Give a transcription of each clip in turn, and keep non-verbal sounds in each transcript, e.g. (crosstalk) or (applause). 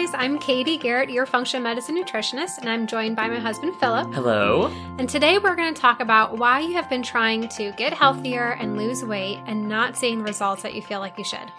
guys. I'm Katie Garrett, your functional medicine nutritionist, and I'm joined by my husband, Philip. Hello. And today we're going to talk about why you have been trying to get healthier and lose weight and not seeing the results that you feel like you should.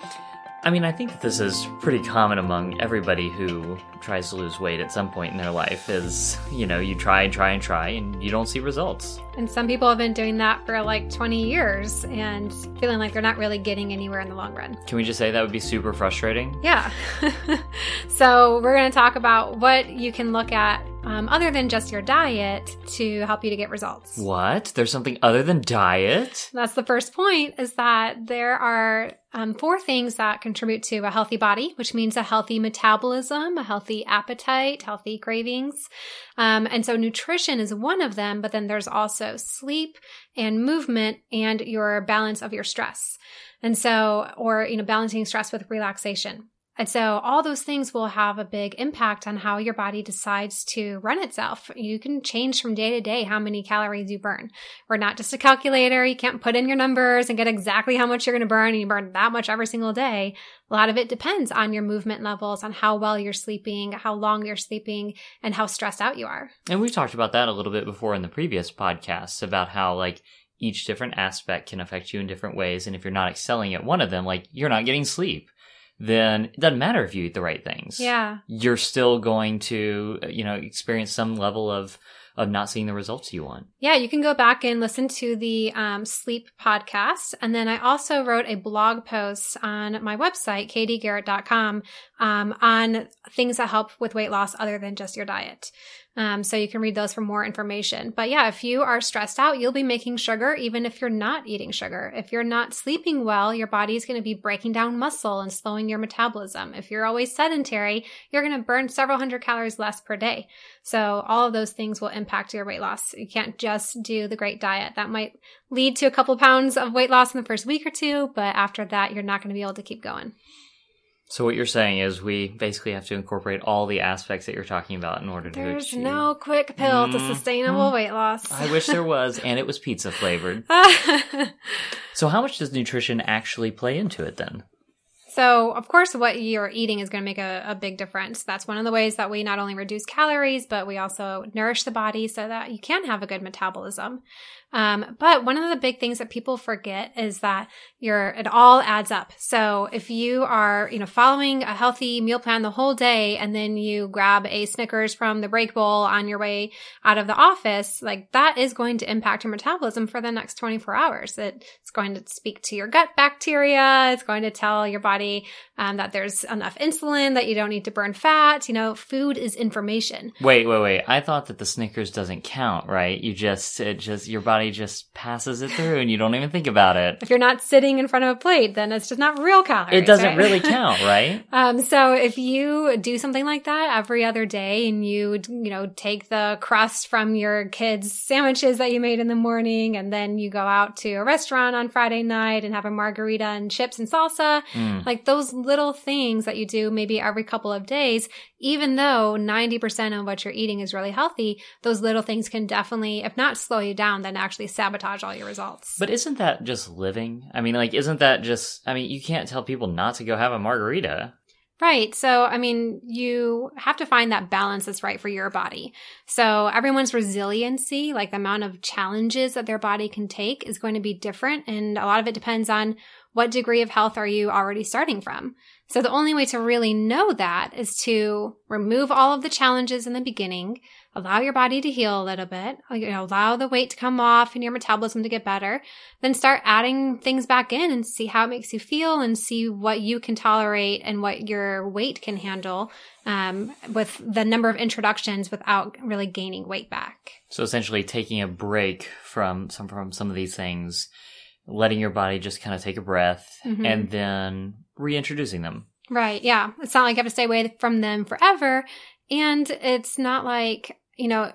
I mean, I think that this is pretty common among everybody who tries to lose weight at some point in their life is, you know, you try and try and try and you don't see results. And some people have been doing that for like 20 years and feeling like they're not really getting anywhere in the long run. Can we just say that would be super frustrating? Yeah. (laughs) so, we're going to talk about what you can look at um, other than just your diet to help you to get results. What? There's something other than diet? That's the first point is that there are um, four things that contribute to a healthy body, which means a healthy metabolism, a healthy appetite, healthy cravings. Um, and so nutrition is one of them, but then there's also sleep and movement and your balance of your stress. And so, or, you know, balancing stress with relaxation. And so all those things will have a big impact on how your body decides to run itself. You can change from day to day how many calories you burn. We're not just a calculator. You can't put in your numbers and get exactly how much you're going to burn and you burn that much every single day. A lot of it depends on your movement levels, on how well you're sleeping, how long you're sleeping, and how stressed out you are. And we've talked about that a little bit before in the previous podcasts about how like each different aspect can affect you in different ways. And if you're not excelling at one of them, like you're not getting sleep then it doesn't matter if you eat the right things. Yeah. You're still going to, you know, experience some level of of not seeing the results you want. Yeah, you can go back and listen to the um, sleep podcast. And then I also wrote a blog post on my website, katiegarrett.com, um, on things that help with weight loss other than just your diet. Um, so you can read those for more information. But yeah, if you are stressed out, you'll be making sugar even if you're not eating sugar. If you're not sleeping well, your body is going to be breaking down muscle and slowing your metabolism. If you're always sedentary, you're going to burn several hundred calories less per day. So all of those things will impact your weight loss. You can't just do the great diet. That might lead to a couple pounds of weight loss in the first week or two, but after that, you're not going to be able to keep going. So what you're saying is we basically have to incorporate all the aspects that you're talking about in order to There's no quick pill to Mhm. sustainable weight loss. I wish there (laughs) was, and it was pizza flavored. (laughs) So how much does nutrition actually play into it then? So, of course, what you're eating is going to make a, a, big difference. That's one of the ways that we not only reduce calories, but we also nourish the body so that you can have a good metabolism. Um, but one of the big things that people forget is that your it all adds up. So if you are, you know, following a healthy meal plan the whole day and then you grab a Snickers from the break bowl on your way out of the office, like that is going to impact your metabolism for the next 24 hours. It, it's going to speak to your gut bacteria. It's going to tell your body um, that there's enough insulin, that you don't need to burn fat. You know, food is information. Wait, wait, wait. I thought that the Snickers doesn't count, right? You just, it just, your body just passes it through and you don't even think about it. If you're not sitting in front of a plate, then it's just not real calories. It doesn't right? really (laughs) count, right? Um, so if you do something like that every other day and you, you know, take the crust from your kids' sandwiches that you made in the morning and then you go out to a restaurant on Friday night and have a margarita and chips and salsa, Mm. like those little things that you do maybe every couple of days, even though 90% of what you're eating is really healthy, those little things can definitely, if not slow you down, then actually sabotage all your results. But isn't that just living? I mean, like, isn't that just, I mean, you can't tell people not to go have a margarita. Right. So, I mean, you have to find that balance that's right for your body. So, everyone's resiliency, like the amount of challenges that their body can take, is going to be different. And a lot of it depends on what degree of health are you already starting from. So, the only way to really know that is to remove all of the challenges in the beginning, allow your body to heal a little bit, you know, allow the weight to come off and your metabolism to get better, then start adding things back in and see how it makes you feel and see what you can tolerate and what your weight can handle um, with the number of introductions without really gaining weight back. So essentially taking a break from some, from some of these things, letting your body just kind of take a breath Mhm. and then reintroducing them. Right. Yeah. It's not like you have to stay away from them forever. And it's not like, you know,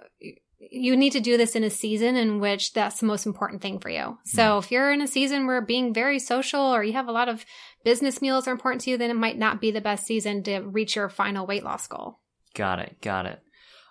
you need to do this in a season in which that's the most important thing for you. So if you're in a season where being very social or you have a lot of business meals are important to you, then it might not be the best season to reach your final weight loss goal. Got it. Got it.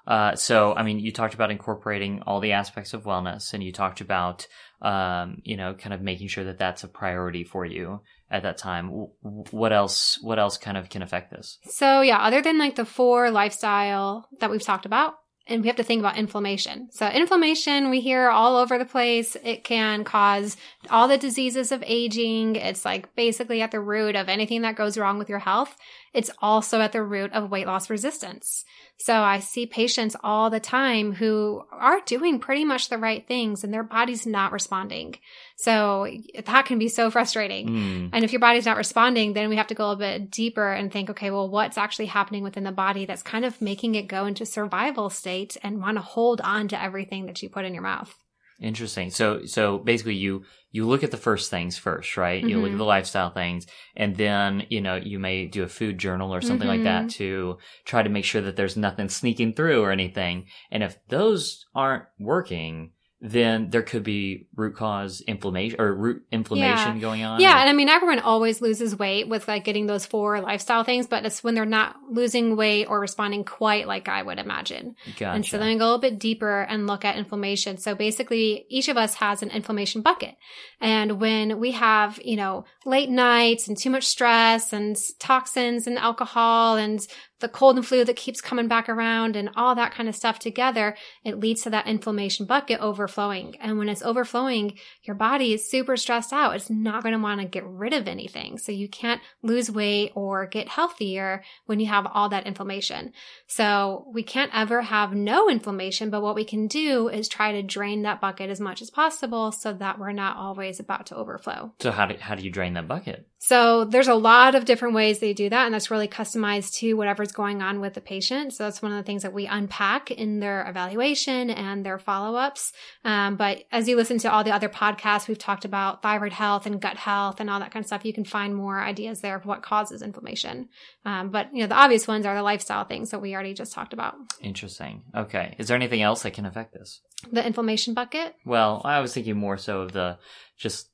Uh, so, I mean, you talked about incorporating all the aspects of wellness, and you talked about um, you know, kind of making sure that that's a priority for you at that time. W- What else? What else kind of can affect this? So, yeah, other than like the four lifestyle that we've talked about, and we have to think about inflammation. So, inflammation, we hear all over the place. It can cause all the diseases of aging. It's like basically at the root of anything that goes wrong with your health. It's also at the root of weight loss resistance. So, I see patients all the time who are doing pretty much the right things and their body's not responding. So, that can be so frustrating. Mm, And if your body's not responding, then we have to go a bit deeper and think, okay, well, what's actually happening within the body that's kind of making it go into survival state and want to hold on to everything that you put in your mouth. Interesting. So, so basically, you you look at the first things first, right? You look at Mhm. the lifestyle things, and then you know you may do a food journal or something like that to try to make sure that there's nothing sneaking through or anything. And if those aren't working, then there could be root cause inflammation or root inflammation going on. Yeah, or- and I mean everyone always loses weight with like getting those four lifestyle things, but it's when they're not losing weight or responding quite like I would imagine. gotcha. And so then we go a little bit deeper and look at inflammation. So basically, each of us has an inflammation bucket. And when we have, you know, late nights and too much stress and toxins and alcohol and the cold and flu that keeps coming back around and all that kind of stuff together, it leads to that inflammation bucket overflowing. And when it's overflowing, your body is super stressed out. It's not going to want to get rid of anything. So you can't lose weight or get healthier when you have all that inflammation. So we can't ever have no inflammation, but what we can do is try to drain that bucket as much as possible so that we're not always about to overflow. so how do how do you drain that bucket? So there's a lot of different ways they do that, and that's really customized to whatever's going on with the patient. So that's one of the things that we unpack in their evaluation and their follow-ups. Um, but as you listen to all the other podcasts, we've talked about thyroid health and gut health and all that kind of stuff. You can find more ideas there of what causes inflammation. Um, but you know, the obvious ones are the lifestyle things that we already just talked about. Interesting. Okay. Is there anything else that can affect this? The inflammation bucket Well, I was thinking more so of the just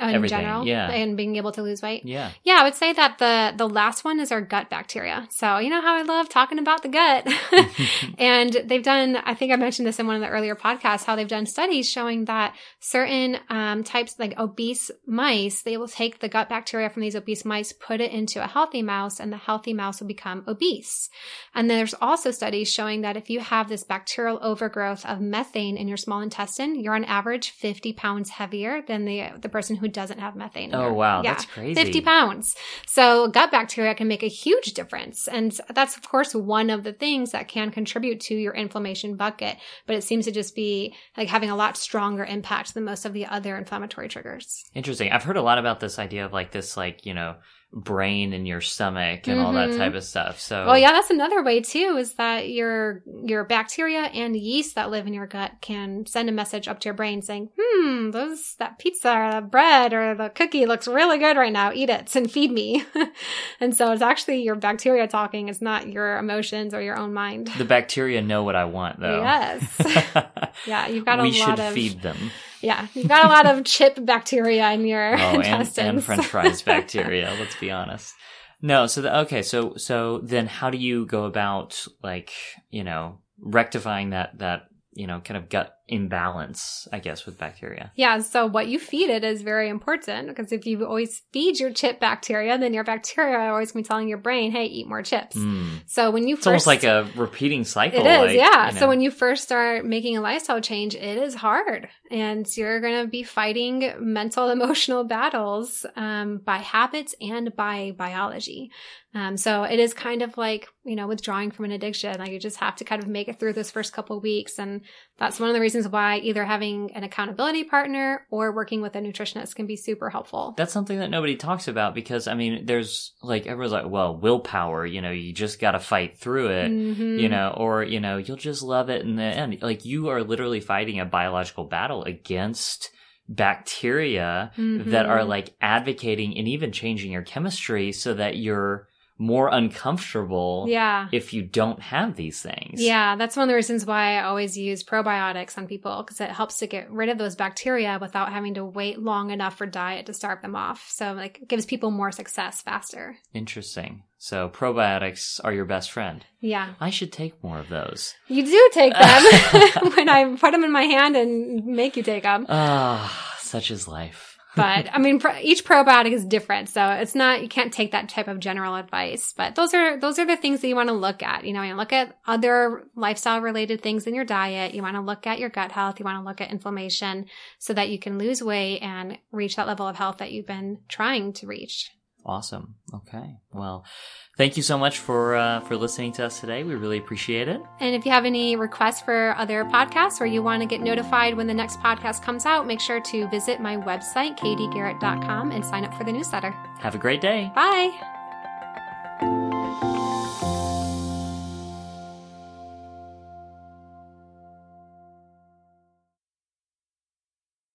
everything. general, Yeah. and being able to lose weight. yeah. Yeah, I would say that the the last one is our gut bacteria. So you know how I love talking about the gut, (laughs) (laughs) and they've done. I think I mentioned this in one of the earlier podcasts. How they've done studies showing that certain um, types, like obese mice, they will take the gut bacteria from these obese mice, put it into a healthy mouse, and the healthy mouse will become obese. And there's also studies showing that if you have this bacterial overgrowth of methane in your small intestine, you're on average 50 pounds heavier than the the person who doesn't have methane. Oh wow, Yeah. that's crazy. 50 pounds. So gut bacteria can make a huge difference. And that's, of course, one of the things that can contribute to your inflammation bucket. But it seems to just be like having a lot stronger impact than most of the other inflammatory triggers. Interesting. I've heard a lot about this idea of like this, like you know, brain and your stomach and all that Mhm. type of stuff. So, Well, yeah, that's another way too, is that your your bacteria and yeast that live in your gut can send a message up to your brain saying, hmm, those that pizza or the bread or the cookie looks really good right now. Eat it and feed me. (laughs) and so it's actually your bacteria talking, it's not your emotions or your own mind. the bacteria know what I want, though. Yes. (laughs) Yeah, you've got a we lot should of feed them. Yeah, you've got a lot of chip bacteria in your Oh, and, intestines. and French fries (laughs) bacteria. Let's be honest. No, so the, okay, so so then how do you go about like you know rectifying that that you know kind of gut imbalance? I guess with bacteria. Yeah, so what you feed it is very important because if you always feed your chip bacteria, then your bacteria are always going to be telling your brain, hey, eat more chips. Mm. So when you It's first. almost like a repeating cycle. It is, like, yeah. you know. So when you first start making a lifestyle change, it is hard, and you're going to be fighting mental, (laughs) emotional battles um, by habits and by biology. Um, so it is kind of like you know withdrawing from an addiction. Like you just have to kind of make it through those first couple weeks, and that's one of the reasons why either having an accountability partner or working with a nutritionist can be super helpful. That's something that nobody talks about because I mean, there's like everyone's like, well, willpower. You know, you just got to fight through it. Mhm. You know, or you know, you'll just love it in the end. Like you are literally fighting a biological battle against bacteria that are like advocating and even changing your chemistry so that you're more uncomfortable Yeah. if you don't have these things. Yeah, that's one of the reasons why I always use probiotics on people because it helps to get rid of those bacteria without having to wait long enough for diet to starve them off. So like it gives people more success faster. Interesting. So probiotics are your best friend. Yeah. I should take more of those. You do take (laughs) them (laughs) when I put them in my hand and make you take them. Ah, such is life. But I mean, each probiotic is different, so it's not you can't take that type of general advice. But those are those are the things that you want to look at. You know, you look at other lifestyle related things in your diet. You want to look at your gut health. You want to look at inflammation, so that you can lose weight and reach that level of health that you've been trying to reach. Awesome. Okay. Well, thank you so much for uh, for listening to us today. We really appreciate it. And if you have any requests for other podcasts or you want to get notified when the next podcast comes out, make sure to visit my website, katiegarrett.com, and sign up for the newsletter. Have a great day. Bye.